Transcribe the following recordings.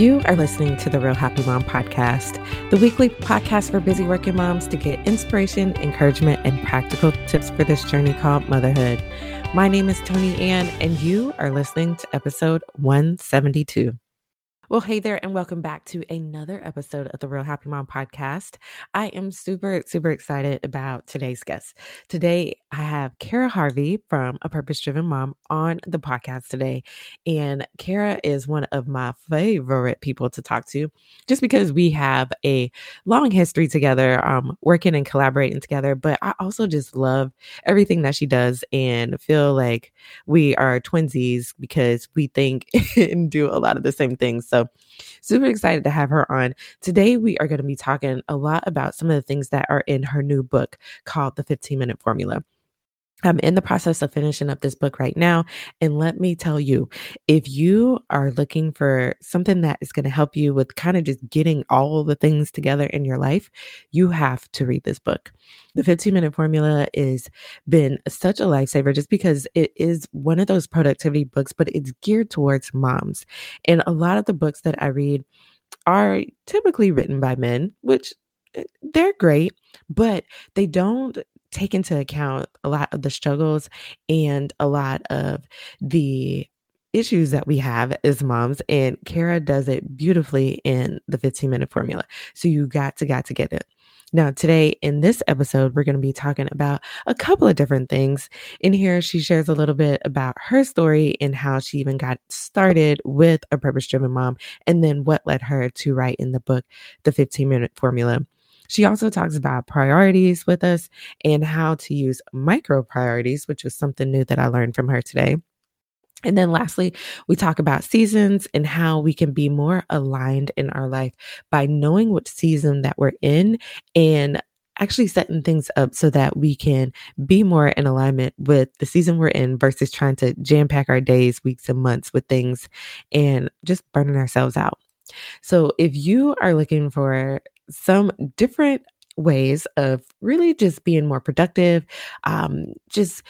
You are listening to the Real Happy Mom podcast, the weekly podcast for busy working moms to get inspiration, encouragement, and practical tips for this journey called motherhood. My name is Tony Ann, and you are listening to episode 172. Well, hey there, and welcome back to another episode of the Real Happy Mom podcast. I am super, super excited about today's guest. Today, I have Cara Harvey from A Purpose Driven Mom on the podcast today. And Cara is one of my favorite people to talk to just because we have a long history together, um, working and collaborating together. But I also just love everything that she does and feel like we are twinsies because we think and do a lot of the same things. So, super excited to have her on. Today, we are going to be talking a lot about some of the things that are in her new book called The 15 Minute Formula. I'm in the process of finishing up this book right now. And let me tell you, if you are looking for something that is going to help you with kind of just getting all the things together in your life, you have to read this book. The 15 minute formula is been such a lifesaver just because it is one of those productivity books, but it's geared towards moms. And a lot of the books that I read are typically written by men, which eh, they're great, but they don't take into account a lot of the struggles and a lot of the issues that we have as moms and Cara does it beautifully in the 15 minute formula. So you got to got to get it. Now, today in this episode, we're going to be talking about a couple of different things. In here, she shares a little bit about her story and how she even got started with a purpose driven mom, and then what led her to write in the book, The 15 Minute Formula. She also talks about priorities with us and how to use micro priorities, which was something new that I learned from her today. And then lastly, we talk about seasons and how we can be more aligned in our life by knowing what season that we're in and actually setting things up so that we can be more in alignment with the season we're in versus trying to jam pack our days, weeks, and months with things and just burning ourselves out. So if you are looking for some different ways of really just being more productive, um, just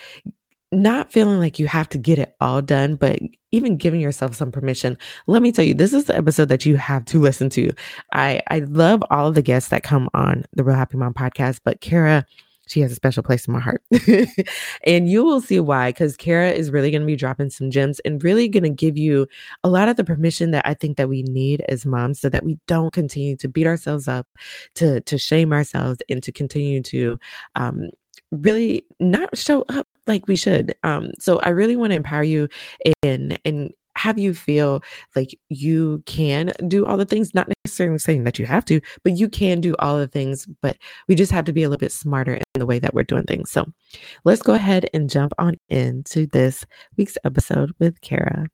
not feeling like you have to get it all done, but even giving yourself some permission. Let me tell you, this is the episode that you have to listen to. I I love all of the guests that come on the Real Happy Mom podcast, but Cara she has a special place in my heart. and you will see why, because Cara is really going to be dropping some gems and really going to give you a lot of the permission that I think that we need as moms so that we don't continue to beat ourselves up, to, to shame ourselves, and to continue to um, really not show up like we should. Um, so I really want to empower you and and have you feel like you can do all the things, not necessarily saying that you have to, but you can do all the things, but we just have to be a little bit smarter in the way that we're doing things. So let's go ahead and jump on into this week's episode with Cara.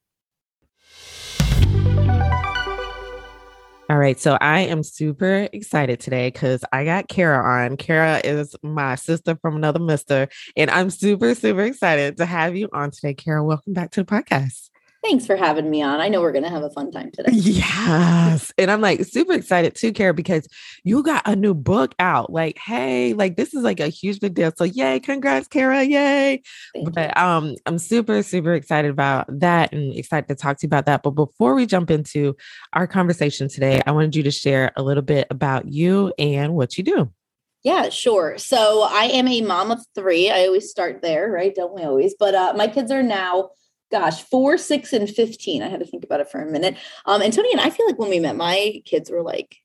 All right, so I am super excited today because I got Cara on. Cara is my sister from another mister, and I'm super, super excited to have you on today. Cara, welcome back to the podcast. Thanks for having me on. I know we're going to have a fun time today. Yes. And I'm like super excited too, Cara, because you got a new book out. Like, hey, like this is like a huge big deal. So yay, congrats, Cara. Yay. Thank but you. um I'm super, super excited about that and excited to talk to you about that. But before we jump into our conversation today, I wanted you to share a little bit about you and what you do. Yeah, sure. So I am a mom of three. I always start there, right? Don't we always? But uh, my kids are now gosh, four, six, and 15. I had to think about it for a minute. Um, and Tony and I feel like when we met, my kids were like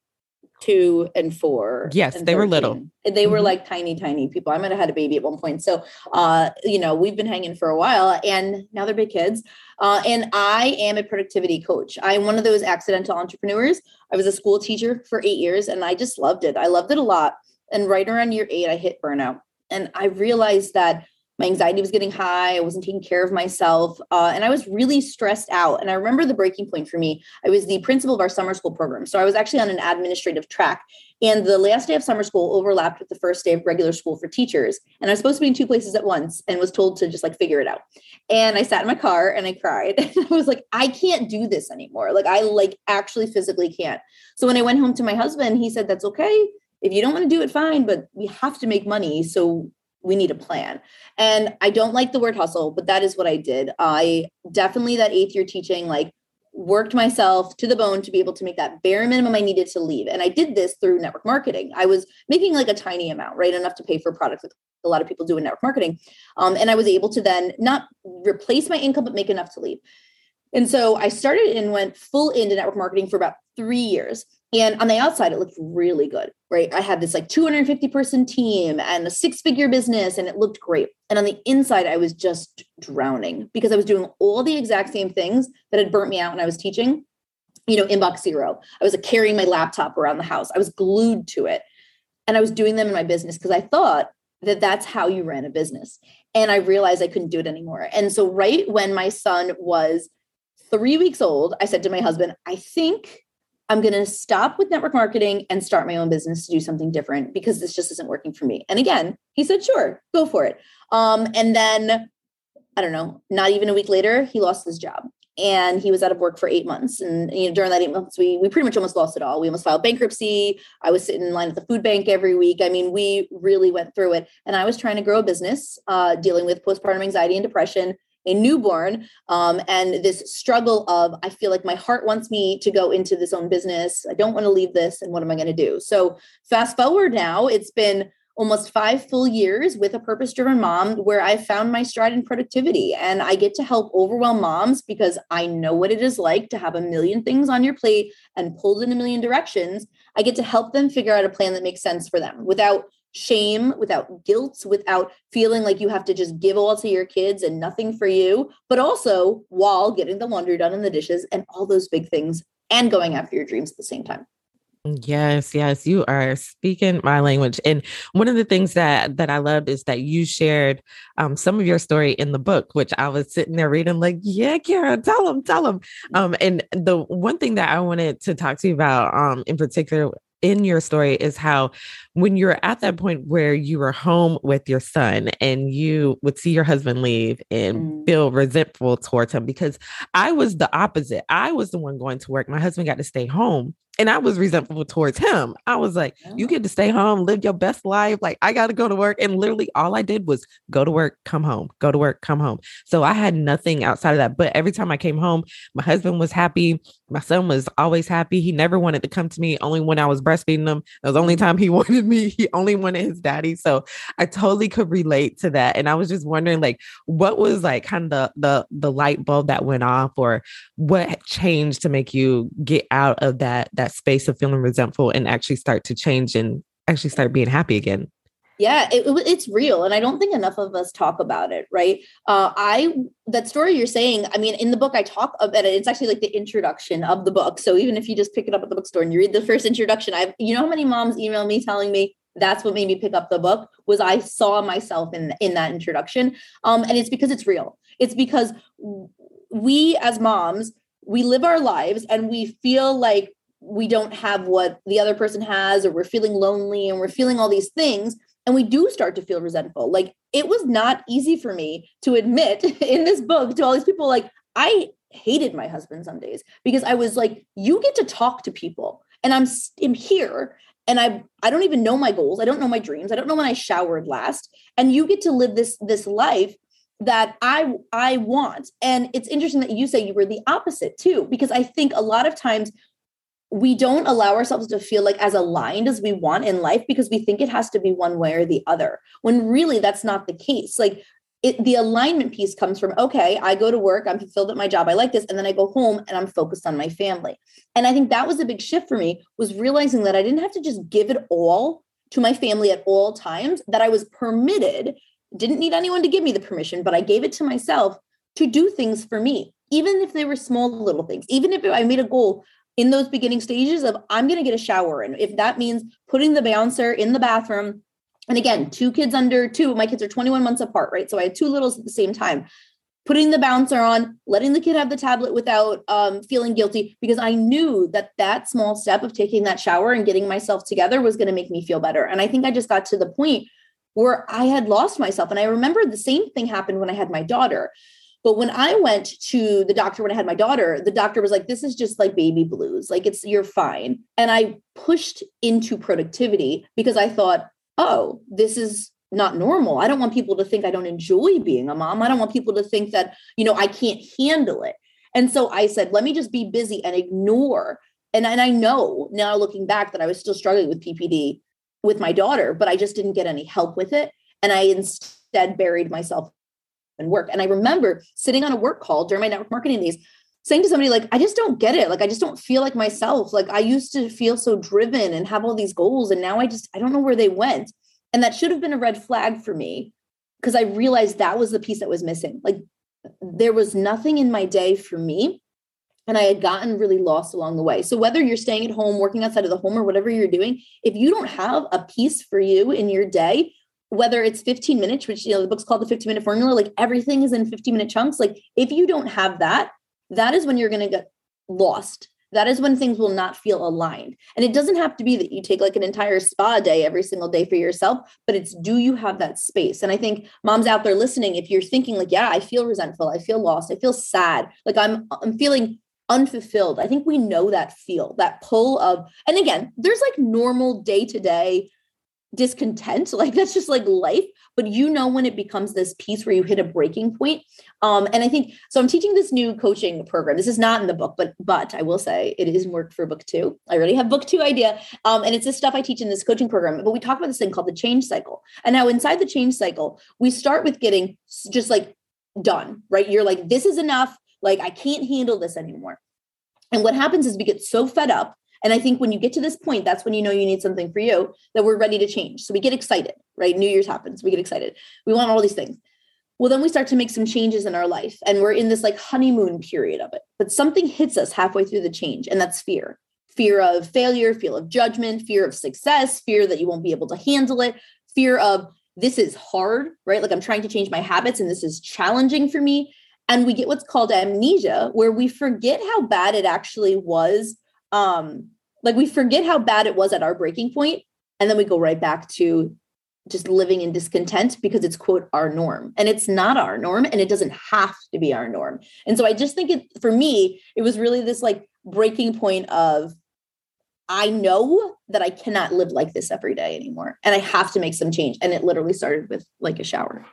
two and four. Yes, and they were little. They mm-hmm. were like tiny, tiny people. I might have had a baby at one point. So, uh, you know, we've been hanging for a while and now they're big kids. Uh, and I am a productivity coach. I'm one of those accidental entrepreneurs. I was a school teacher for eight years and I just loved it. I loved it a lot. And right around year eight, I hit burnout. And I realized that my anxiety was getting high. I wasn't taking care of myself. Uh, and I was really stressed out. And I remember the breaking point for me. I was the principal of our summer school program. So I was actually on an administrative track. And the last day of summer school overlapped with the first day of regular school for teachers. And I was supposed to be in two places at once and was told to just like figure it out. And I sat in my car and I cried. I was like, I can't do this anymore. Like I like actually physically can't. So when I went home to my husband, he said, That's okay. If you don't want to do it, fine, but we have to make money. So we need a plan. And I don't like the word hustle, but that is what I did. I definitely that eighth year teaching, like worked myself to the bone to be able to make that bare minimum I needed to leave. And I did this through network marketing. I was making like a tiny amount, right? Enough to pay for products that a lot of people do in network marketing. Um, and I was able to then not replace my income, but make enough to leave. And so I started and went full into network marketing for about three years. And on the outside, it looked really good, right? I had this like 250 person team and a six figure business, and it looked great. And on the inside, I was just drowning because I was doing all the exact same things that had burnt me out when I was teaching. You know, inbox zero. I was like, carrying my laptop around the house. I was glued to it. And I was doing them in my business because I thought that that's how you ran a business. And I realized I couldn't do it anymore. And so, right when my son was three weeks old, I said to my husband, I think I'm going to stop with network marketing and start my own business to do something different because this just isn't working for me. And again, he said, sure, go for it. Um, and then, I don't know, not even a week later, he lost his job and he was out of work for eight months. And you know, during that eight months, we we pretty much almost lost it all. We almost filed bankruptcy. I was sitting in line at the food bank every week. I mean, we really went through it. And I was trying to grow a business, uh, dealing with postpartum anxiety and depression a newborn um, and this struggle of i feel like my heart wants me to go into this own business. I don't want to leave this and what am i going to do? So fast forward now it's been almost five full years with a purpose driven mom where i found my stride in productivity and i get to help overwhelm moms because i know what it is like to have a million things on your plate and pulled in a million directions. I get to help them figure out a plan that makes sense for them without shame, without guilt, without feeling like you have to just give all to your kids and nothing for you, but also while getting the laundry done and the dishes and all those big things and going after your dreams at the same time. Yes, yes, you are speaking my language. And one of the things that that I loved is that you shared um, some of your story in the book, which I was sitting there reading, like, yeah, Cara, tell them, tell them. Um, and the one thing that I wanted to talk to you about, um, in particular, in your story is how when you're at that point where you were home with your son and you would see your husband leave and mm. feel resentful towards him because I was the opposite. I was the one going to work. My husband got to stay home and I was resentful towards him. I was like, you get to stay home, live your best life. Like, I got to go to work. And literally, all I did was go to work, come home, go to work, come home. So I had nothing outside of that. But every time I came home, my husband was happy. My son was always happy. He never wanted to come to me, only when I was breastfeeding him. That was the only mm-hmm. time he wanted me. He only wanted his daddy. So I totally could relate to that. And I was just wondering, like, what was like kind of the, the, the light bulb that went off or what changed to make you get out of that, that that space of feeling resentful and actually start to change and actually start being happy again. Yeah it, it's real and i don't think enough of us talk about it right? Uh, i that story you're saying i mean in the book i talk about it it's actually like the introduction of the book. So even if you just pick it up at the bookstore and you read the first introduction i've you know how many moms email me telling me that's what made me pick up the book? Was i saw myself in in that introduction. Um and it's because it's real. It's because we as moms we live our lives and we feel like we don't have what the other person has or we're feeling lonely and we're feeling all these things and we do start to feel resentful. Like it was not easy for me to admit in this book to all these people. Like i hated my husband some days because i was like you get to talk to people and i'm, I'm here and i i don't even know my goals. I don't know my dreams. I don't know when i showered last and you get to live this this life that i i want. And it's interesting that you say you were the opposite too because i think a lot of times we don't allow ourselves to feel like as aligned as we want in life because we think it has to be one way or the other when really that's not the case. Like it, the alignment piece comes from okay i go to work i'm fulfilled at my job i like this and then i go home and i'm focused on my family. And i think that was a big shift for me was realizing that i didn't have to just give it all to my family at all times that i was permitted didn't need anyone to give me the permission but i gave it to myself to do things for me even if they were small little things even if i made a goal in those beginning stages of I'm going to get a shower. And if that means putting the bouncer in the bathroom, and again, two kids under two, my kids are 21 months apart, right? So I had two littles at the same time. Putting the bouncer on, letting the kid have the tablet without um, feeling guilty, because I knew that that small step of taking that shower and getting myself together was going to make me feel better. And I think I just got to the point where I had lost myself. And I remember the same thing happened when I had my daughter. But when I went to the doctor when I had my daughter, the doctor was like, this is just like baby blues. Like it's, you're fine. And I pushed into productivity because I thought, oh, this is not normal. I don't want people to think I don't enjoy being a mom. I don't want people to think that, you know, I can't handle it. And so I said, let me just be busy and ignore. And, and I know now looking back that I was still struggling with PPD with my daughter, but I just didn't get any help with it. And I instead buried myself in work. And I remember sitting on a work call during my network marketing days, saying to somebody, like, I just don't get it. Like, I just don't feel like myself. Like, I used to feel so driven and have all these goals. And now I just, I don't know where they went. And that should have been a red flag for me because I realized that was the piece that was missing. Like, there was nothing in my day for me. And I had gotten really lost along the way. So, whether you're staying at home, working outside of the home, or whatever you're doing, if you don't have a piece for you in your day, whether it's 15 minutes, which you know the book's called the 15 minute formula, like everything is in 15 minute chunks. Like if you don't have that, that is when you're going to get lost. That is when things will not feel aligned. And it doesn't have to be that you take like an entire spa day every single day for yourself, but it's do you have that space? And I think moms out there listening, if you're thinking like, yeah, I feel resentful, I feel lost, I feel sad, like I'm I'm feeling unfulfilled. I think we know that feel, that pull of, and again, there's like normal day to day discontent like that's just like life but you know when it becomes this piece where you hit a breaking point. Um and i think so i'm teaching this new coaching program. This is not in the book but but i will say it is work for book two. I already have book two idea. Um and it's the stuff i teach in this coaching program but we talk about this thing called the change cycle. And now inside the change cycle we start with getting just like done right? You're like this is enough. Like i can't handle this anymore. And what happens is we get so fed up and I think when you get to this point, that's when you know you need something for you that we're ready to change. So we get excited, right? New Year's happens, we get excited. We want all these things. Well, then we start to make some changes in our life and we're in this like honeymoon period of it. But something hits us halfway through the change, and that's fear fear of failure, fear of judgment, fear of success, fear that you won't be able to handle it, fear of this is hard, right? Like I'm trying to change my habits and this is challenging for me. And we get what's called amnesia, where we forget how bad it actually was um like we forget how bad it was at our breaking point and then we go right back to just living in discontent because it's quote our norm and it's not our norm and it doesn't have to be our norm and so i just think it for me it was really this like breaking point of i know that i cannot live like this every day anymore and i have to make some change and it literally started with like a shower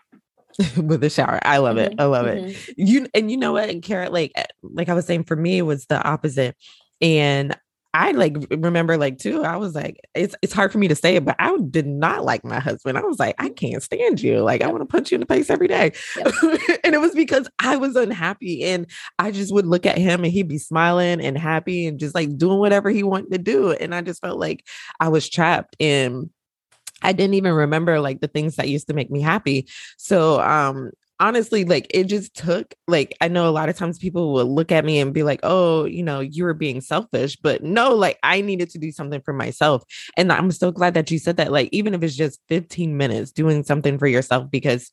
with a shower. I love it. Mm-hmm. I love mm-hmm. it. You and you know what, and Cara, like eh, like I was saying, for me, it was the opposite. And I like remember like too, I was like, it's it's hard for me to say it, but I did not like my husband. I was like, I can't stand you. Like, I want to punch you in the face every day. Yep. and it was because I was unhappy. And I just would look at him and he'd be smiling and happy and just like doing whatever he wanted to do. And I just felt like I was trapped in I didn't even remember like the things that used to make me happy. So um honestly, like it just took like I know a lot of times people will look at me and be like, "Oh, you know, you were being selfish," but no, like I needed to do something for myself, and I'm so glad that you said that. Like even if it's just 15 minutes, doing something for yourself because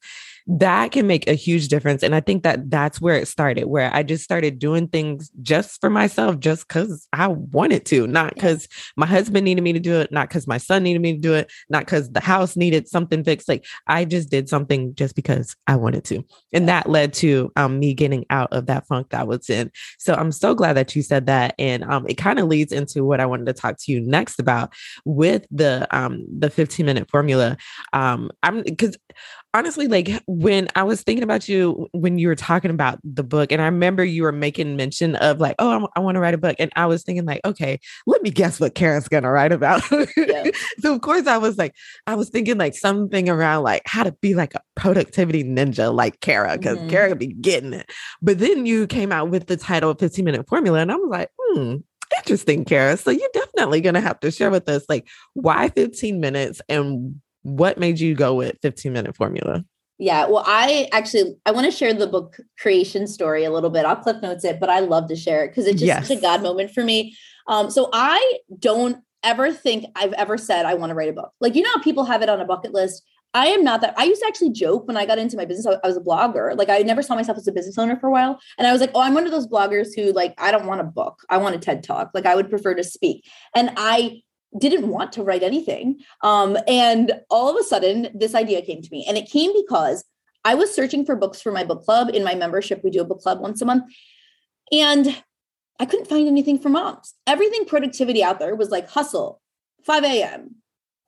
that can make a huge difference. And I think that that's where it started, where I just started doing things just for myself, just because I wanted to, not because my husband needed me to do it, not because my son needed me to do it, not because the house needed something fixed. Like I just did something just because I wanted to. And that led to um, me getting out of that funk that I was in. So I'm so glad that you said that. And um, it kind of leads into what I wanted to talk to you next about with the um, the 15 minute formula. Um, I'm because honestly, like when I was thinking about you when you were talking about the book, and I remember you were making mention of like, oh, I, I want to write a book, and I was thinking like, okay, let me guess what Karen's gonna write about. Yeah. so of course I was like, I was thinking like something around like how to be like a productivity ninja like Cara, because mm-hmm. Cara be getting it. But then you came out with the title 15 minute formula, and I was like, hmm, interesting, Cara. So you're definitely gonna have to share with us like why 15 minutes and what made you go with 15 minute formula? Yeah, well, I actually I want to share the book creation story a little bit. I'll cliff notes it, but I love to share it because it's just yes. such a God moment for me. Um, so I don't ever think I've ever said I want to write a book. Like you know how people have it on a bucket list. I am not that. I used to actually joke when I got into my business. I, I was a blogger. Like I never saw myself as a business owner for a while, and I was like, oh, I'm one of those bloggers who like I don't want a book. I want a TED talk. Like I would prefer to speak. And I didn't want to write anything. Um, and all of a sudden, this idea came to me. And it came because I was searching for books for my book club. In my membership, we do a book club once a month. And I couldn't find anything for moms. Everything productivity out there was like hustle, 5 a.m.,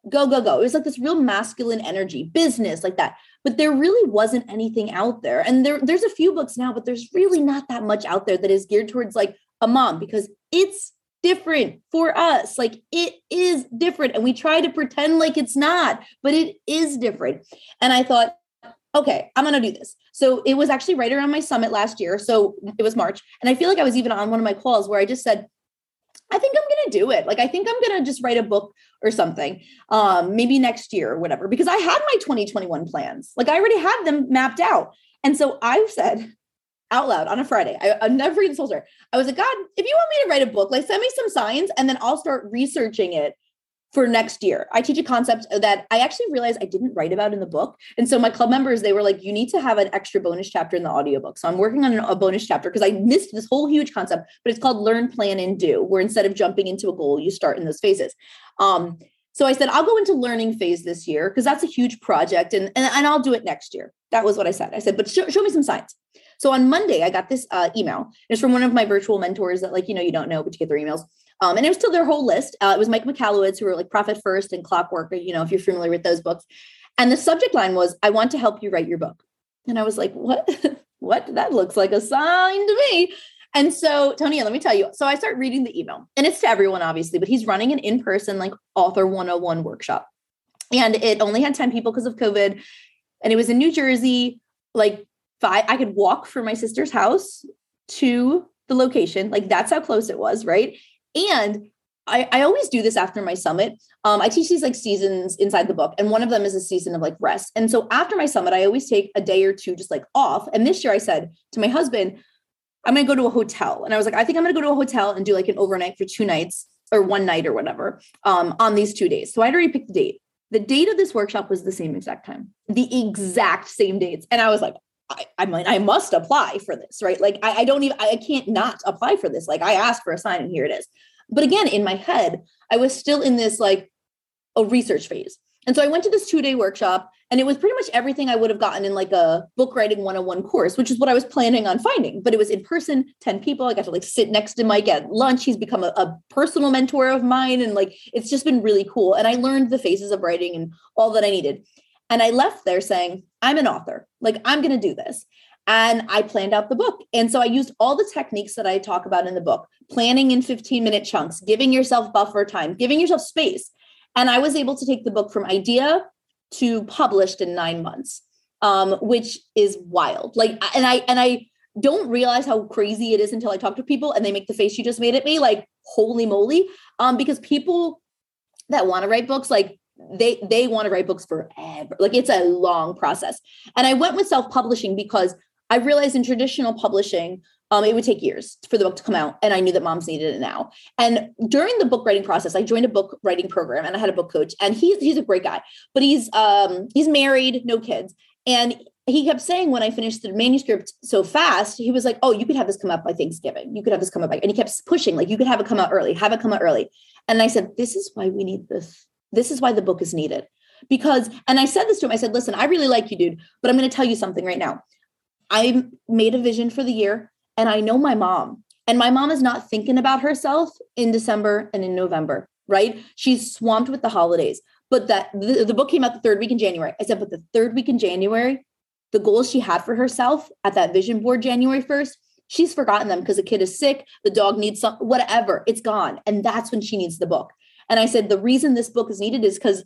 go, go, go. It was like this real masculine energy, business, like that. but there really wasn't anything out there. And there, there's a few books now, but there's really not that much out there that is geared towards like a mom because it's different for us. Like it is different. And we try to pretend like it's not, but it is different. And I thought, okay, I'm going to do this. So it was actually right around my summit last year. So it was March. And I feel like I was even on one of my calls where I just said, I think I'm going to do it. Like, I think I'm going to just write a book or something, um, maybe next year or whatever, because I had my 2021 plans. Like, I already had them mapped out. And so I've said out loud on a Friday, I, I'll never forget this her. I was like, God, if you want me to write a book, like, send me some signs and then I'll start researching it for next year. I teach a concept that I actually realized I didn't write about in the book. And so my club members, they were like, you need to have an extra bonus chapter in the audiobook. So I'm working on a bonus chapter because I missed this whole huge concept, but it's called learn, plan, and do, where instead of jumping into a goal, you start in those phases. Um, so I said, I'll go into learning phase this year because that's a huge project and, and, and I'll do it next year. That was what I said. I said, but show, show me some signs. So on Monday, I got this uh, email. It's from one of my virtual mentors that, like, you know, you don't know, but you get their emails. Um, and it was still their whole list. Uh, it was Mike Michalowicz, who were like Profit First and Clockwork, you know, if you're familiar with those books. And the subject line was, I want to help you write your book. And I was like, what? what? That looks like a sign to me. And so, Tony, let me tell you. So I start reading the email, and it's to everyone, obviously, but he's running an in person, like author 101 workshop. And it only had 10 people because of COVID. And it was in New Jersey, like five, I could walk from my sister's house to the location. Like that's how close it was, right? And I, I always do this after my summit. Um, I teach these like seasons inside the book, and one of them is a season of like rest. And so after my summit, I always take a day or two just like off. And this year I said to my husband, I'm going to go to a hotel. And I was like, I think I'm going to go to a hotel and do like an overnight for two nights or one night or whatever um, on these two days. So I'd already picked the date. The date of this workshop was the same exact time, the exact same dates. And I was like, I, I might, I must apply for this, right? Like I, I don't even, I can't not apply for this. Like I asked for a sign and here it is. But again, in my head, I was still in this like a research phase. And so I went to this two day workshop and it was pretty much everything I would have gotten in like a book writing 101 course, which is what I was planning on finding. But it was in person, 10 people. I got to like sit next to Mike at lunch. He's become a, a personal mentor of mine. And like it's just been really cool. And I learned the phases of writing and all that I needed. And I left there saying, I'm an author. Like, I'm going to do this. And I planned out the book. And so I used all the techniques that I talk about in the book planning in 15 minute chunks, giving yourself buffer time, giving yourself space. And I was able to take the book from idea to published in nine months, um, which is wild. Like, and I, and I, don't realize how crazy it is until I talk to people and they make the face you just made at me like holy moly um because people that want to write books like they they want to write books forever like it's a long process and i went with self-publishing because i realized in traditional publishing um, it would take years for the book to come out and i knew that moms needed it now and during the book writing process i joined a book writing program and i had a book coach and he's he's a great guy but he's um he's married no kids and he kept saying when I finished the manuscript so fast, he was like, "Oh, you could have this come out by Thanksgiving. You could have this come out by," and he kept pushing, like, "You could have it come out early. Have it come out early." And I said, "This is why we need this this is why the book is needed. Because, and I said this to him, I said, listen, I really like you, dude, but I'm going to tell you something right now. I made a vision for the year and I know my mom, and my mom is not thinking about herself in December and in November, right? She's swamped with the holidays. But that the, the book came out the third week in January. I said, but the third week in January, the goals she had for herself at that vision board January 1st, she's forgotten them because the kid is sick, the dog needs some whatever, it's gone. And that's when she needs the book. And I said, the reason this book is needed is because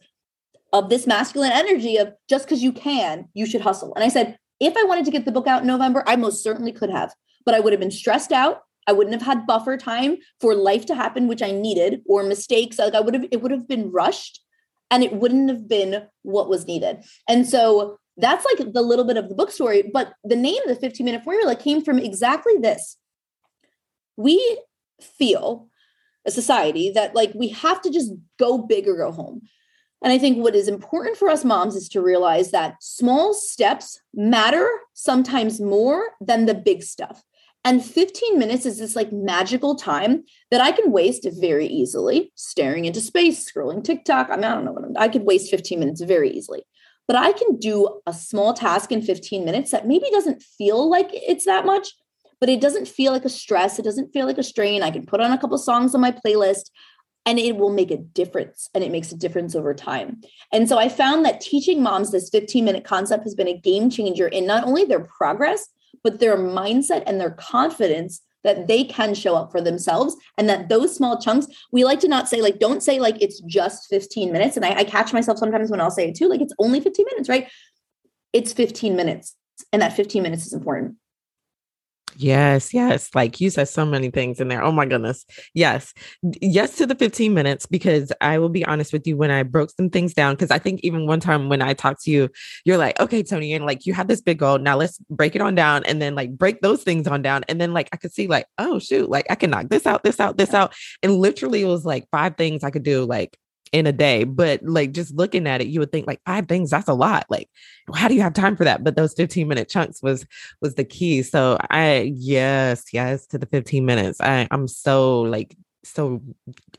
of this masculine energy of just because you can, you should hustle. And I said, if I wanted to get the book out in November, I most certainly could have, but I would have been stressed out. I wouldn't have had buffer time for life to happen, which I needed, or mistakes. Like I would have, it would have been rushed and it wouldn't have been what was needed. And so that's like the little bit of the book story. But the name of the 15 minute formula came from exactly this. We feel a society that like we have to just go big or go home. And I think what is important for us moms is to realize that small steps matter sometimes more than the big stuff. And 15 minutes is this like magical time that I can waste very easily staring into space, scrolling TikTok. I mean, I don't know what I'm, I could waste 15 minutes very easily. But I can do a small task in 15 minutes that maybe doesn't feel like it's that much, but it doesn't feel like a stress. It doesn't feel like a strain. I can put on a couple songs on my playlist. and it will make a difference and it makes a difference over time. And so I found that teaching moms this 15 minute concept has been a game changer in not only their progress, but their mindset and their confidence that they can show up for themselves and that those small chunks we like to not say like don't say like it's just 15 minutes and I, I catch myself sometimes when i'll say it too like it's only 15 minutes right it's 15 minutes and that 15 minutes is important Yes, yes. Like you said so many things in there. Oh my goodness. Yes. Yes to the 15 minutes because I will be honest with you when I broke some things down because I think even one time when I talked to you, you're like, "Okay, Tony, and like you have this big goal. Now let's break it on down and then like break those things on down." And then like I could see like, "Oh, shoot, like I can knock this out, this out, this out." And literally it was like five things I could do like in a day. But like just looking at it, you would think like five things, that's a lot. Like, how do you have time for that? But those 15 minute chunks was was the key. So I yes, yes to the 15 minutes. I, I'm so like so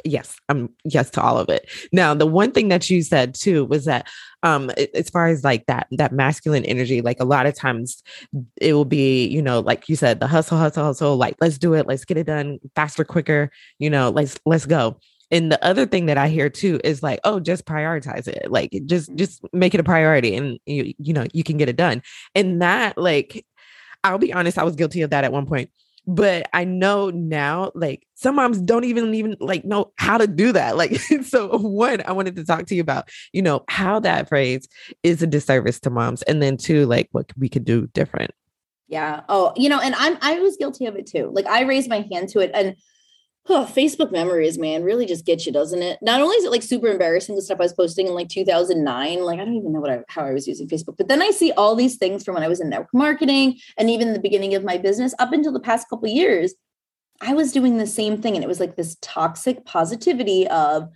yes i'm yes to all of it now the one thing that you said too was that um as far as like that that masculine energy like a lot of times it will be you know like you said the hustle hustle hustle like let's do it let's get it done faster quicker you know let's let's go and the other thing that i hear too is like oh just prioritize it like just just make it a priority and you you know you can get it done. And that like i'll be honest i was guilty of that at one point but i know now like some moms don't even even like know how to do that like so one i wanted to talk to you about you know how that phrase is a disservice to moms and then two like what we could do different. Yeah. Oh you know and i'm i was guilty of it too. Like i raised my hand to it and oh, Facebook memories, man, really just get you, doesn't it? Not only is it like super embarrassing the stuff I was posting in like 2009, like I don't even know what I, how I was using Facebook, but then I see all these things from when I was in network marketing and even the beginning of my business up until the past couple years, I was doing the same thing, and it was like this toxic positivity of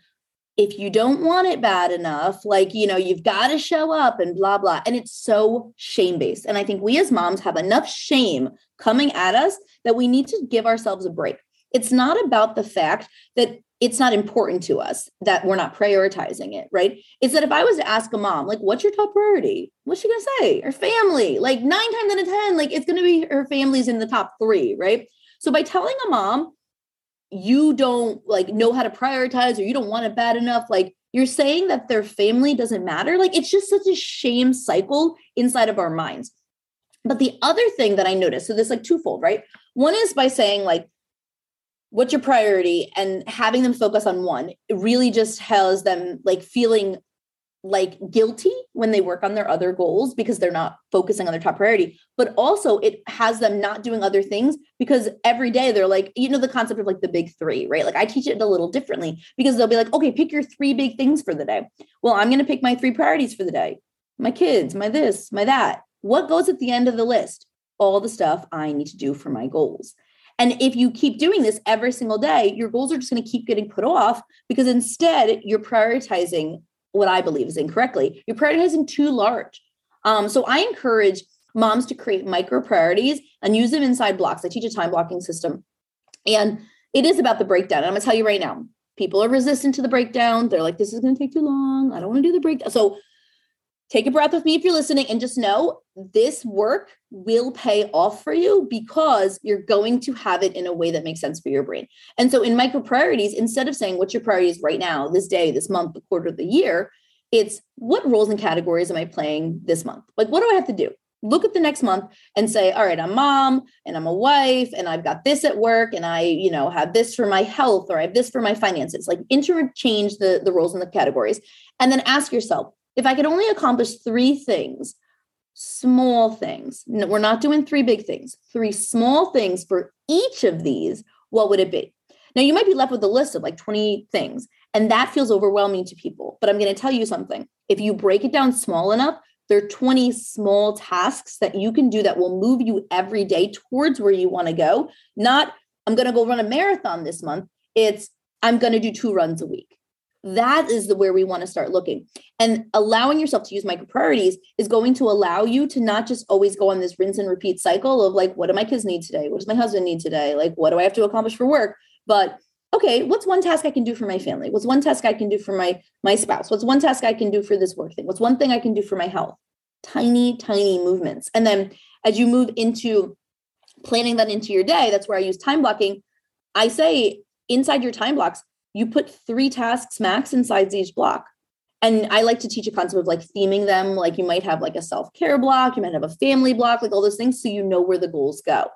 if you don't want it bad enough, like, you know, you've got to show up and blah, blah. And it's so shame based. And I think we as moms have enough shame coming at us that we need to give ourselves a break it's not about the fact that it's not important to us that we're not prioritizing it, right? It's that if I was to ask a mom, like, what's your top priority? What's she gonna say? Her family, like nine times out of 10, like it's gonna be her family's in the top three, right? So by telling a mom, you don't like know how to prioritize or you don't want it bad enough, like you're saying that their family doesn't matter. Like it's just such a shame cycle inside of our minds. But the other thing that I noticed, so this like twofold, right? One is by saying, like, what's your priority? And having them focus on one it really just has them like feeling like guilty when they work on their other goals because they're not focusing on their top priority. But also it has them not doing other things because every day they're like you know the concept of like the big 3 right? Like I teach it a little differently because they'll be like okay pick your three big things for the day. Well I'm going to pick my three priorities for the day. My kids my this my that. What goes at the end of the list? All the stuff I need to do for my goals and if you keep doing this every single day, your goals are just going to keep getting put off because instead you're prioritizing what I believe is incorrectly. You're prioritizing too large. Um, so I encourage moms to create micro priorities and use them inside blocks. I teach a time blocking system. And it is about the breakdown. And I'm going to tell you right now, people are resistant to the breakdown. They're like, this is going to take too long. I don't want to do the breakdown. So take a breath with me if you're listening and just know this work will pay off for you because you're going to have it in a way that makes sense for your brain. And so in micro priorities, instead of saying what's your priorities right now, this day, this month, the quarter, the year, it's what roles and categories am I playing this month? Like, what do I have to do? Look at the next month and say, all right, I'm mom and I'm a wife and I've got this at work and I, you know, have this for my health or I have this for my finances. Like interchange the, the roles and the categories. And then ask yourself, if I could only accomplish three things, small things, no, we're not doing three big things, three small things for each of these, what would it be? Now, you might be left with a list of like 20 things, and that feels overwhelming to people. But I'm going to tell you something. If you break it down small enough, there are 20 small tasks that you can do that will move you every day towards where you want to go. Not, I'm going to go run a marathon this month. It's, I'm going to do two runs a week that is the where we want to start looking. And allowing yourself to use micro priorities is going to allow you to not just always go on this rinse and repeat cycle of like what do my kids need today? What does my husband need today? Like what do i have to accomplish for work? But okay what's one task i can do for my family? What's one task i can do for my my spouse? What's one task i can do for this work thing? What's one thing i can do for my health? Tiny tiny movements. And then as you move into planning that into your day that's where i use time blocking. I say inside your time blocks you put three tasks max inside each block. And I like to teach a concept of like theming them. Like you might have like a self care block, you might have a family block, like all those things. So you know where the goals go.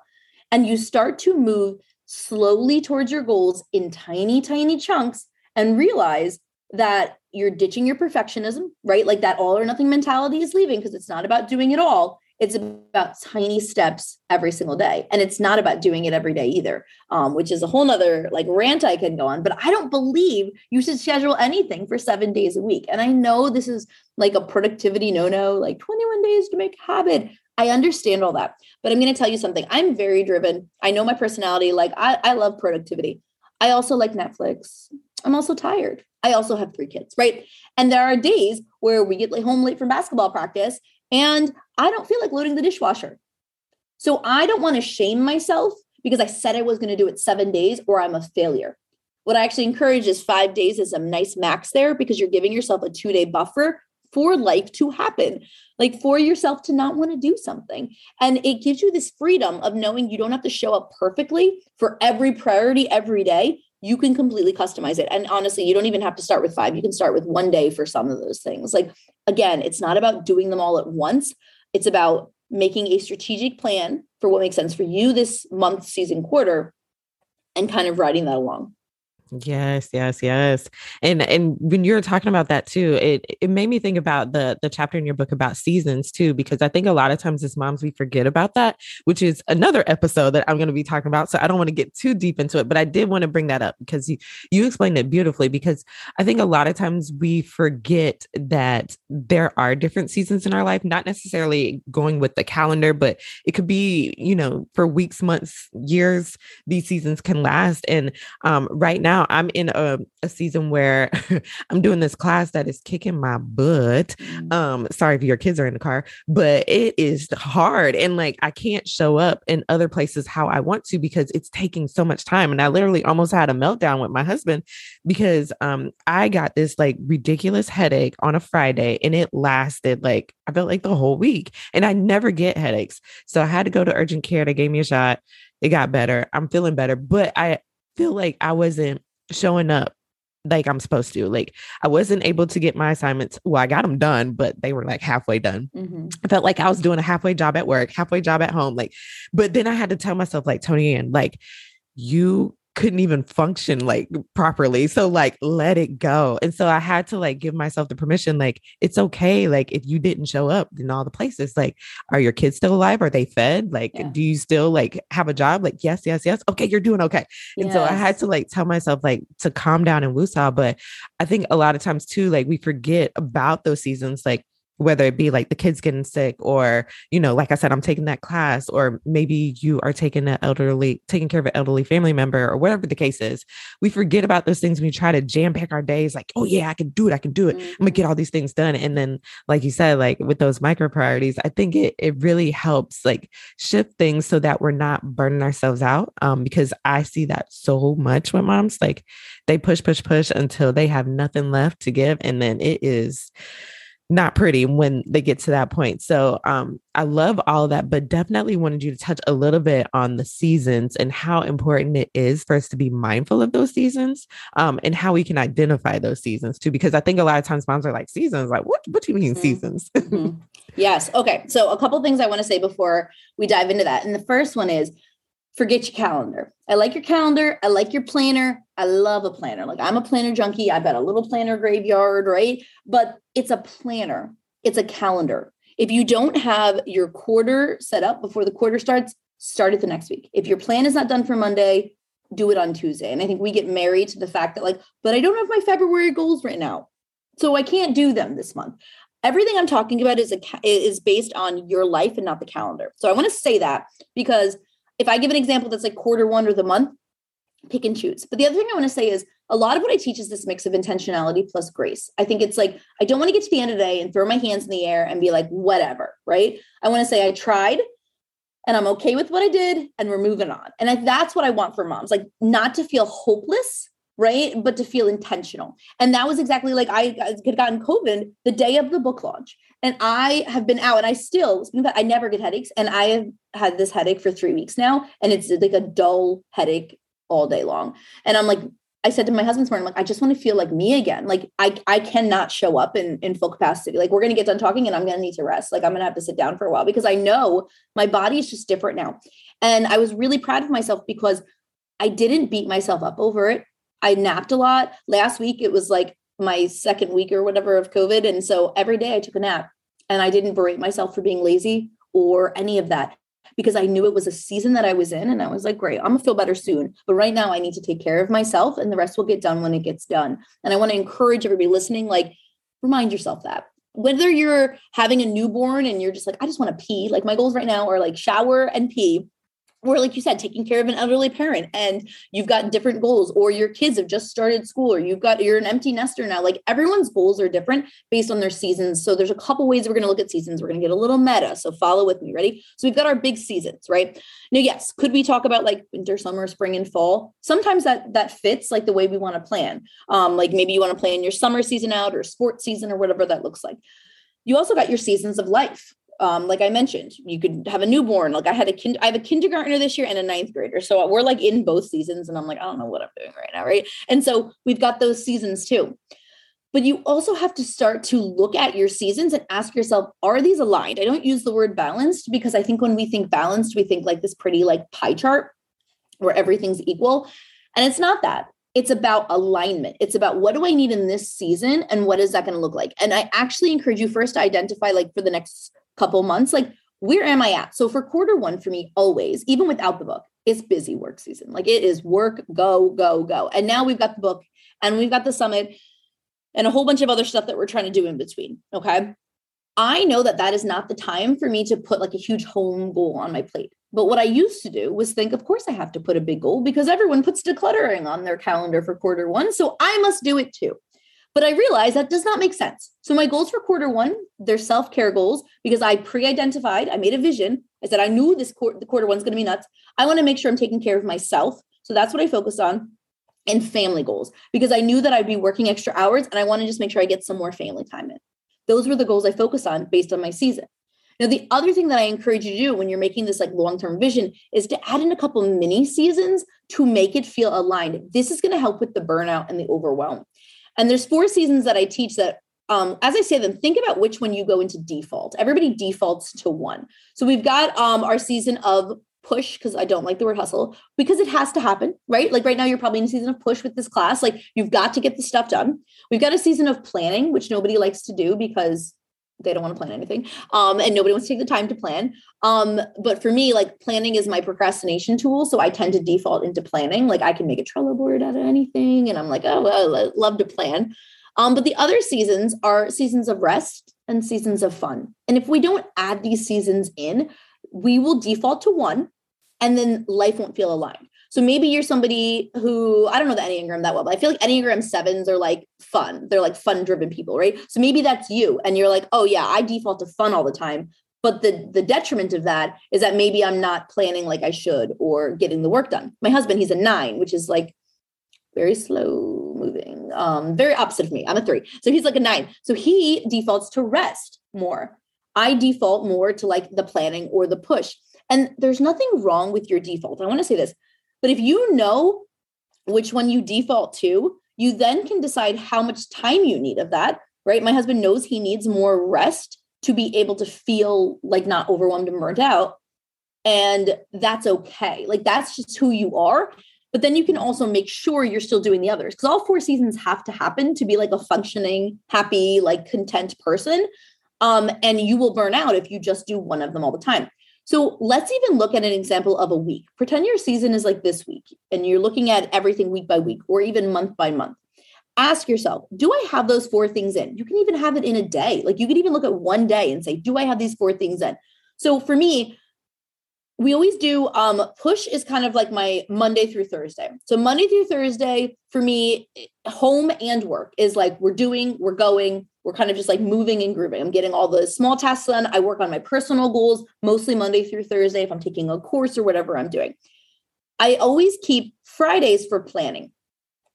And you start to move slowly towards your goals in tiny, tiny chunks and realize that you're ditching your perfectionism, right? Like that all or nothing mentality is leaving because it's not about doing it all. It's about tiny steps every single day. And it's not about doing it every day either, um, which is a whole nother like rant I can go on. But I don't believe you should schedule anything for seven days a week. And I know this is like a productivity no no, like 21 days to make habit. I understand all that. But I'm going to tell you something. I'm very driven. I know my personality. Like I, I love productivity. I also like Netflix. I'm also tired. I also have three kids, right? And there are days where we get home late from basketball practice and I don't feel like loading the dishwasher. So I don't want to shame myself because I said I was going to do it seven days or I'm a failure. What I actually encourage is five days is a nice max there because you're giving yourself a two day buffer for life to happen, like for yourself to not want to do something. And it gives you this freedom of knowing you don't have to show up perfectly for every priority every day. You can completely customize it. And honestly, you don't even have to start with five. You can start with one day for some of those things. Like, again, it's not about doing them all at once, it's about making a strategic plan for what makes sense for you this month, season, quarter, and kind of riding that along. Yes, yes, yes. And and when you were talking about that too, it it made me think about the the chapter in your book about seasons too, because I think a lot of times as moms we forget about that, which is another episode that I'm going to be talking about. So I don't want to get too deep into it, but I did want to bring that up because you you explained it beautifully. Because I think a lot of times we forget that there are different seasons in our life, not necessarily going with the calendar, but it could be you know for weeks, months, years. These seasons can last, and um, right now now I'm in a, a season where I'm doing this class that is kicking my butt. Mm. Um, sorry if your kids are in the car, but it is hard. And like I can't show up in other places how I want to because it's taking so much time. And I literally almost had a meltdown with my husband because um I got this like ridiculous headache on a Friday and it lasted like I felt like the whole week. And I never get headaches. So I had to go to urgent care. They gave me a shot. It got better. I'm feeling better, but I feel like I wasn't showing up like I'm supposed to. Like I wasn't able to get my assignments. Well, I got them done, but they were like halfway done. Mm-hmm. I felt like I was doing a halfway job at work, halfway job at home. Like, but then I had to tell myself, like, Tony, and like, you couldn't even function like properly. So like let it go. And so I had to like give myself the permission like it's okay like if you didn't show up in all the places like are your kids still alive? Are they fed? Like yeah. do you still like have a job? Like yes, yes, yes. Okay, you're doing okay. And yes. so I had to like tell myself like to calm down and woosah, but I think a lot of times too like we forget about those seasons like whether it be like the kids getting sick or you know like i said i'm taking that class or maybe you are taking an elderly taking care of an elderly family member or whatever the case is we forget about those things when we try to jam pack our days like oh yeah i can do it i can do it mm-hmm. i'm gonna get all these things done and then like you said like with those micro priorities i think it, it really helps like shift things so that we're not burning ourselves out um because i see that so much with moms like they push push push until they have nothing left to give and then it is not pretty when they get to that point. So um, I love all of that, but definitely wanted you to touch a little bit on the seasons and how important it is for us to be mindful of those seasons um, and how we can identify those seasons too. Because I think a lot of times moms are like, seasons, like, what, what do you mean mm-hmm. seasons? mm-hmm. Yes. Okay. So a couple things I want to say before we dive into that. And the first one is forget your calendar. I like your calendar. I like your planner. I love a planner. Like I'm a planner junkie. I've got a little planner graveyard, right? But it's a planner, it's a calendar. If you don't have your quarter set up before the quarter starts, start it the next week. If your plan is not done for Monday, do it on Tuesday. And I think we get married to the fact that, like, but I don't have my February goals written out. So I can't do them this month. Everything I'm talking about is a is based on your life and not the calendar. So I want to say that because if I give an example that's like quarter one or the month, pick and choose. But the other thing I want to say is a lot of what I teach is this mix of intentionality plus grace. I think it's like, I don't want to get to the end of the day and throw my hands in the air and be like, whatever, right? I want to say, I tried and I'm okay with what I did and we're moving on. And I, that's what I want for moms, like not to feel hopeless, right? But to feel intentional. And that was exactly like I had gotten COVID the day of the book launch. And I have been out and I still, I never get headaches. And I have had this headache for three weeks now. And it's like a dull headache all day long. And I'm like, I said to my husband this morning, like, I just want to feel like me again. Like I I cannot show up in, in full capacity. Like we're gonna get done talking and I'm gonna need to rest. Like I'm gonna have to sit down for a while because I know my body is just different now. And I was really proud of myself because I didn't beat myself up over it. I napped a lot. Last week it was like my second week or whatever of COVID. And so every day I took a nap and I didn't berate myself for being lazy or any of that because I knew it was a season that I was in. And I was like, great, I'm gonna feel better soon. But right now I need to take care of myself and the rest will get done when it gets done. And I want to encourage everybody listening, like, remind yourself that. Whether you're having a newborn and you're just like, I just want to pee, like my goals right now are like shower and pee or like you said taking care of an elderly parent and you've got different goals or your kids have just started school or you've got you're an empty nester now. Like everyone's goals are different based on their seasons. So there's a couple ways we're going to look at seasons. We're going to get a little meta so follow with me. Ready? So we've got our big seasons right? Now yes could we talk about like winter summer spring and fall? Sometimes that that fits like the way we want to plan. Um like maybe you want to plan your summer season out or sports season or whatever that looks like. You also got your seasons of life um, like I mentioned, you could have a newborn. Like I had a kind, I have a kindergartner this year and a ninth grader. So we're like in both seasons, and I'm like, I don't know what I'm doing right now, right? And so we've got those seasons too. But you also have to start to look at your seasons and ask yourself, are these aligned? I don't use the word balanced because I think when we think balanced, we think like this pretty like pie chart where everything's equal. And it's not that it's about alignment. It's about what do I need in this season and what is that going to look like? And I actually encourage you first to identify, like, for the next couple months, like where am I at? So for quarter one for me, always, even without the book, it's busy work season. Like it is work, go, go, go. And now we've got the book and we've got the summit and a whole bunch of other stuff that we're trying to do in between. Okay. I know that that is not the time for me to put like a huge home goal on my plate. But what I used to do was think, of course, I have to put a big goal because everyone puts decluttering on their calendar for quarter one. So I must do it too. But I realized that does not make sense. So my goals for quarter one, they're self-care goals because I pre-identified, I made a vision. I said I knew this quarter, the quarter one's going to be nuts. I want to make sure I'm taking care of myself. So that's what I focus on. And family goals because I knew that I'd be working extra hours and I want to just make sure I get some more family time in. Those were the goals I focused on based on my season. Now, the other thing that I encourage you to do when you're making this like long-term vision is to add in a couple mini seasons to make it feel aligned. This is going to help with the burnout and the overwhelm. And there's four seasons that I teach that um, as I say them, think about which one you go into default. Everybody defaults to one. So we've got um, our season of push because I don't like the word hustle because it has to happen, right? Like right now, you're probably in a season of push with this class. Like you've got to get the stuff done. We've got a season of planning, which nobody likes to do because they don't want to plan anything um, and nobody wants to take the time to plan. Um, but for me like planning is my procrastination tool so i tend to default into planning like i can make a trello board out of anything and i'm like oh well, i love to plan. Um, but the other seasons are seasons of rest and seasons of fun and if we don't add these seasons in we will default to one and then life won't feel aligned so maybe you're somebody who I don't know the Enneagram that well, but I feel like Enneagram sevens are like fun. They're like fun driven people, right? So maybe that's you. And you're like, oh yeah, I default to fun all the time. But the the detriment of that is that maybe I'm not planning like I should or getting the work done. My husband, he's a nine, which is like very slow moving, um, very opposite of me. I'm a three. So he's like a nine. So he defaults to rest more. I default more to like the planning or the push. And there's nothing wrong with your default. I want to say this but if you know which one you default to, you then can decide how much time you need of that, right? My husband knows he needs more rest to be able to feel like not overwhelmed and burnt out. And that's okay. Like that's just who you are. But then you can also make sure you're still doing the others because all four seasons have to happen to be like a functioning, happy, like content person. Um, and you will burn out if you just do one of them all the time. So let's even look at an example of a week. Pretend your season is like this week and you're looking at everything week by week or even month by month. Ask yourself, do I have those four things in? You can even have it in a day. Like you can even look at one day and say, do I have these four things in? So for me, we always do um push is kind of like my monday through thursday so monday through thursday for me home and work is like we're doing we're going we're kind of just like moving and grooving. I'm getting all the small tasks done. I work on my personal goals mostly monday through thursday if i'm taking a course or whatever i'm doing. I always keep fridays for planning.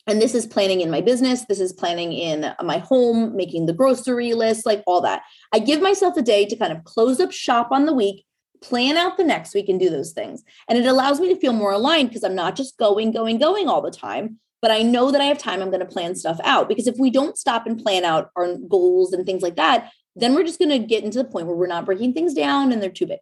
And this is planning in my business. This is planning in my home making the grocery list like all that. I give myself a day to kind of close up shop on the week plan out the next week and do those things. And it allows me to feel more aligned because I'm not just going, going, going all the time, but I know that I have time. I'm going to plan stuff out because if we don't stop and plan out our goals and things like that, then we're just going to get into the point where we're not breaking things down and they're too big.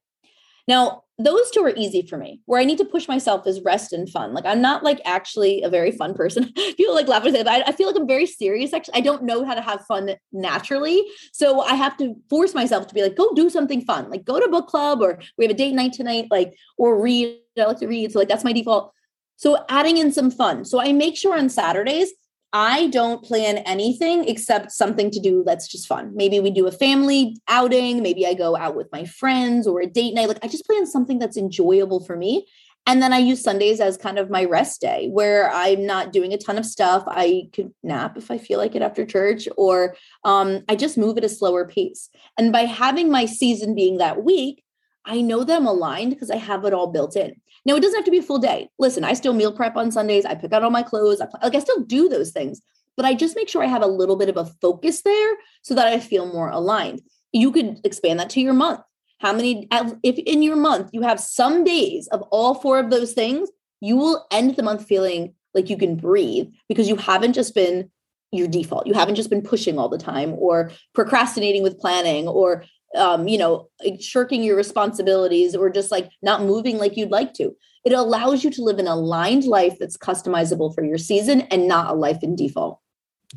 Now, those two are easy for me. Where I need to push myself is rest and fun. Like I'm not like actually a very fun person. People like laugh at it, but I, I feel like I'm very serious. Actually, I don't know how to have fun naturally, so I have to force myself to be like, go do something fun. Like go to book club, or we have a date night tonight. Like or read. I like to read, so like that's my default. So adding in some fun. So I make sure on Saturdays I don't plan anything except something to do that's just fun. Maybe we do a family outing, maybe I go out with my friends or a date night. Like I just plan something that's enjoyable for me. And then I use Sundays as kind of my rest day where I'm not doing a ton of stuff. I could nap if I feel like it after church, or um, I just move at a slower pace. And by having my season being that week, I know that I'm aligned because I have it all built in. Now, it doesn't have to be a full day. Listen, I still meal prep on Sundays. I pick out all my clothes. I, like I still do those things, but I just make sure I have a little bit of a focus there so that I feel more aligned. You could expand that to your month. How many, if in your month you have some days of all four of those things, you will end the month feeling like you can breathe because you haven't just been your default. You haven't just been pushing all the time or procrastinating with planning or um, you know, shirking your responsibilities or just like not moving like you'd like to. It allows you to live an aligned life that's customizable for your season and not a life in default.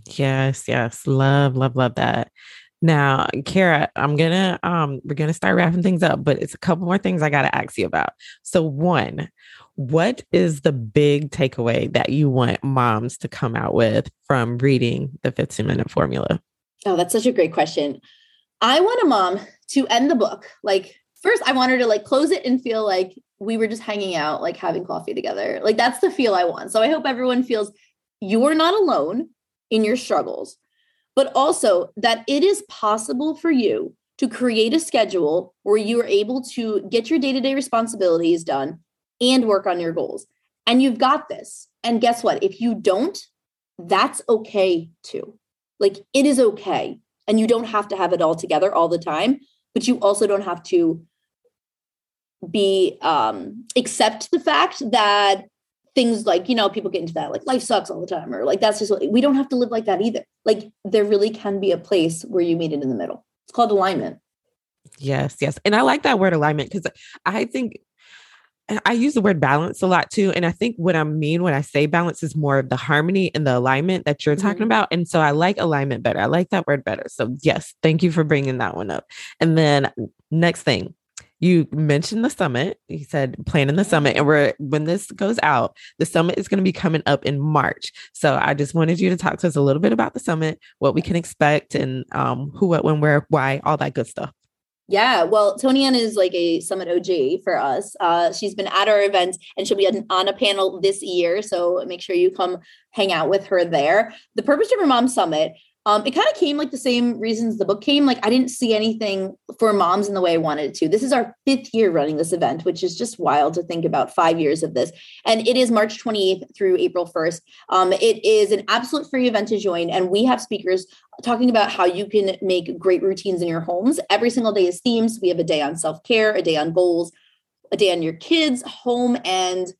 Yes, yes. Love, love, love that. Now, Cara, I'm gonna um we're gonna start wrapping things up, but it's a couple more things I gotta ask you about. So one, what is the big takeaway that you want moms to come out with from reading the 15 minute formula? Oh, that's such a great question. I want a mom to end the book. Like, first, I want her to like close it and feel like we were just hanging out, like having coffee together. Like, that's the feel I want. So I hope everyone feels you're not alone in your struggles, but also that it is possible for you to create a schedule where you are able to get your day to day responsibilities done and work on your goals. And you've got this. And guess what? If you don't, that's okay too. Like, it is okay and you don't have to have it all together all the time but you also don't have to be um accept the fact that things like you know people get into that like life sucks all the time or like that's just what, we don't have to live like that either. Like there really can be a place where you meet it in the middle. It's called alignment. Yes yes. And i like that word alignment because i think I use the word balance a lot too. And I think what I mean when I say balance is more of the harmony and the alignment that you're mm-hmm. talking about. And so I like alignment better. I like that word better. So, yes, thank you for bringing that one up. And then, next thing, you mentioned the summit. You said planning the summit, and we're when this goes out, the summit is going to be coming up in March. So I just wanted you to talk to us a little bit about the summit, what we can expect, and um, who, what, when, where, why, all that good stuff. Yeah, well, Tony Ann is like a summit OG for us. Uh, she's been at our events and she'll be on a panel this year. So make sure you come hang out with her there. The Purpose Driven Mom Summit um, it kind of came like the same reasons the book came. Like I didn't see anything for moms in the way I wanted it to. This is our fifth year running this event, which is just wild to think about five years of this. And it is March 28th through April 1st. Um, it is an absolute free event to join. And we have speakers talking about how you can make great routines in your homes. Every single day is themes. We have a day on self-care, a day on goals, a day on your kids, home, and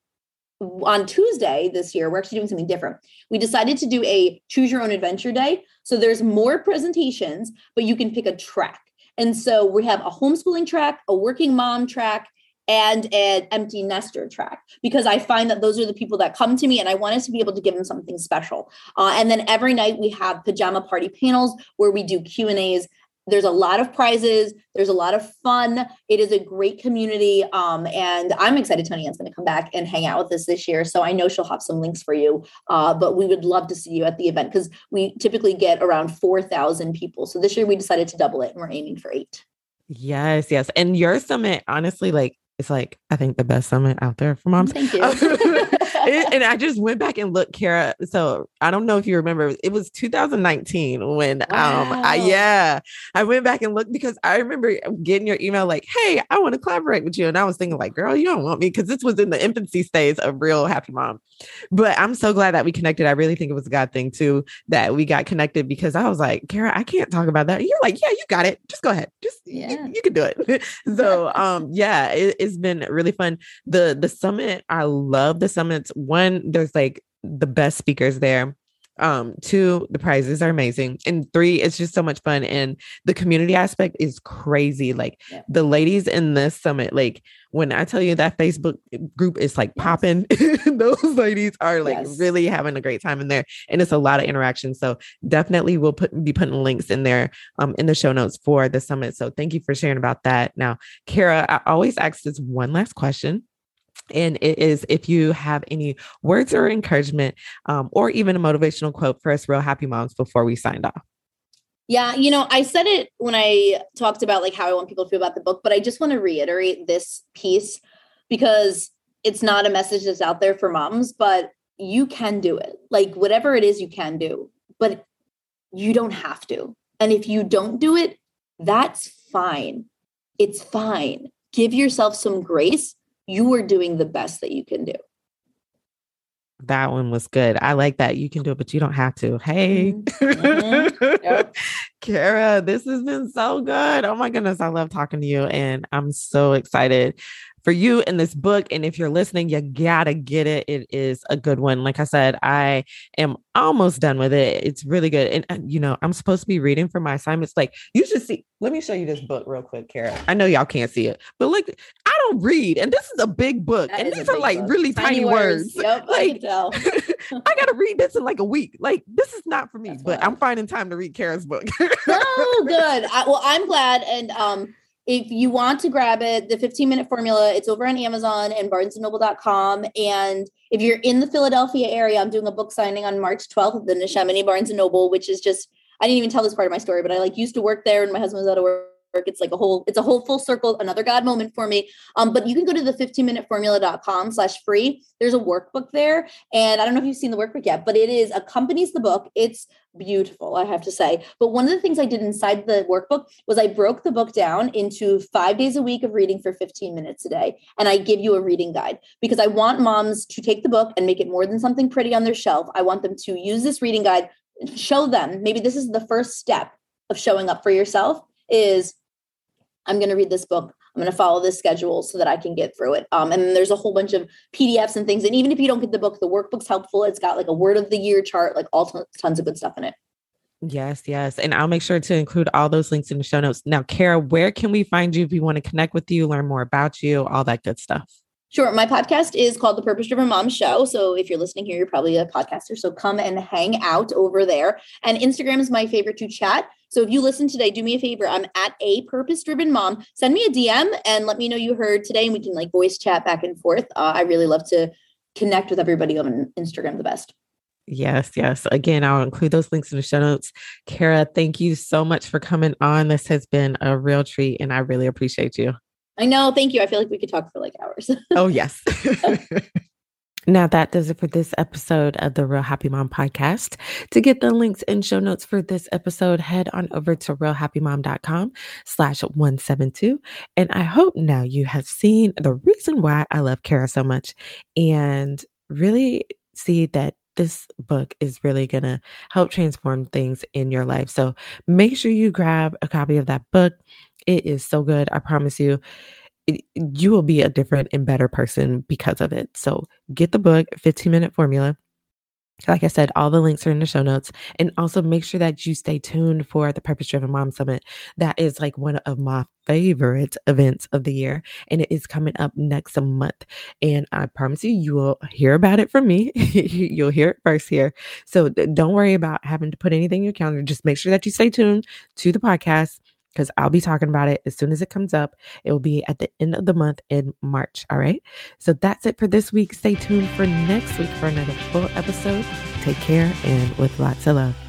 on Tuesday this year, we're actually doing something different. We decided to do a choose your own adventure day. So there's more presentations, but you can pick a track. And so we have a homeschooling track, a working mom track, and an empty nester track because I find that those are the people that come to me and I wanted to be able to give them something special. Uh, and then every night we have pajama party panels where we do Q and A's there's a lot of prizes there's a lot of fun it is a great community um, and i'm excited tony ann's going to come back and hang out with us this year so i know she'll have some links for you uh, but we would love to see you at the event because we typically get around 4000 people so this year we decided to double it and we're aiming for eight yes yes and your summit honestly like it's like I think the best summit out there for moms. Thank you. it, and I just went back and looked, Cara. So I don't know if you remember, it was 2019 when wow. um I yeah, I went back and looked because I remember getting your email like, hey, I want to collaborate with you. And I was thinking, like, girl, you don't want me because this was in the infancy stage of real happy mom. But I'm so glad that we connected. I really think it was a God thing too that we got connected because I was like, Cara, I can't talk about that. You're like, yeah, you got it. Just go ahead. Just yeah. you, you can do it. so um yeah, it, it's been really fun. The the summit, I love the One, there's like the best speakers there. Um two the prizes are amazing. And three it's just so much fun. And the community aspect is crazy. Like yeah. the ladies in this summit like when i tell you that facebook group is like yes. popping those ladies are like yes. really having a great time in there. And it's a lot of interaction. So definitely we'll put be putting links in there um in the show notes for the summit. So thank you for sharing about that. Now cara i always ask this one last question and it is if you have any words or encouragement um, or even a motivational quote for us real happy moms before we signed off. Yeah, you know, I said it when I talked about like how I want people to feel about the book, but I just want to reiterate this piece because it's not a message that's out there for moms, but you can do it. Like whatever it is you can do, but you don't have to. And if you don't do it, that's fine. It's fine. Give yourself some grace you are doing the best that you can do. That one was good. I like that. You can do it, but you don't have to. Hey, mm-hmm. Yep. Cara, this has been so good. Oh my goodness. I love talking to you, and I'm so excited for you in this book. And if you're listening, you gotta get it. It is a good one. Like I said, I am almost done with it. It's really good. And, and you know, I'm supposed to be reading for my assignments. Like, you should see. Let me show you this book real quick, Cara. I know y'all can't see it, but look, I don't read, and this is a big book, that and these are like book. really tiny, tiny words. words. Yep, like, I, I gotta read this in like a week. Like, this is not for me, That's but I'm finding time to read Cara's book. oh, good. I, well, I'm glad, and um if you want to grab it, the 15 minute formula, it's over on Amazon and barnesandnoble.com. And if you're in the Philadelphia area, I'm doing a book signing on March 12th at the Neshaminy Barnes and Noble, which is just, I didn't even tell this part of my story, but I like used to work there and my husband was out of work it's like a whole, it's a whole full circle, another God moment for me. Um, but you can go to the 15 minute formula.com slash free. There's a workbook there. And I don't know if you've seen the workbook yet, but it is accompanies the book. It's beautiful, I have to say. But one of the things I did inside the workbook was I broke the book down into five days a week of reading for 15 minutes a day. And I give you a reading guide because I want moms to take the book and make it more than something pretty on their shelf. I want them to use this reading guide, show them maybe this is the first step of showing up for yourself is I'm going to read this book. I'm going to follow this schedule so that I can get through it. Um, and there's a whole bunch of PDFs and things. And even if you don't get the book, the workbook's helpful. It's got like a word of the year chart, like all t- tons of good stuff in it. Yes, yes. And I'll make sure to include all those links in the show notes. Now, Cara, where can we find you if we want to connect with you, learn more about you, all that good stuff? Sure. My podcast is called The Purpose Driven Mom Show. So if you're listening here, you're probably a podcaster. So come and hang out over there. And Instagram is my favorite to chat. So if you listen today, do me a favor. I'm at a purpose driven mom. Send me a DM and let me know you heard today and we can like voice chat back and forth. Uh, I really love to connect with everybody on Instagram the best. Yes, yes. Again, I'll include those links in the show notes. Cara, thank you so much for coming on. This has been a real treat and I really appreciate you. I know. Thank you. I feel like we could talk for like hours. oh, yes. Now, that does it for this episode of the Real Happy Mom podcast. To get the links and show notes for this episode, head on over to realhappymom.com slash 172. And I hope now you have seen the reason why I love Cara so much and really see that this book is really going to help transform things in your life. So make sure you grab a copy of that book. It is so good. I promise you, it, you will be a different and better person because of it. So get the book, 15 minute formula. Like I said, all the links are in the show notes. And also make sure that you stay tuned for the Purpose Driven Mom Summit. That is like one of my favorite events of the year. And it is coming up next month. And I promise you, you will hear about it from me. You'll hear it first here. So don't worry about having to put anything in your calendar. Just make sure that you stay tuned to the podcast because I'll be talking about it as soon as it comes up. It will be at the end of the month in March. All right. So that's it for this week. Stay tuned for next week for another full episode. Take care and with lots of love.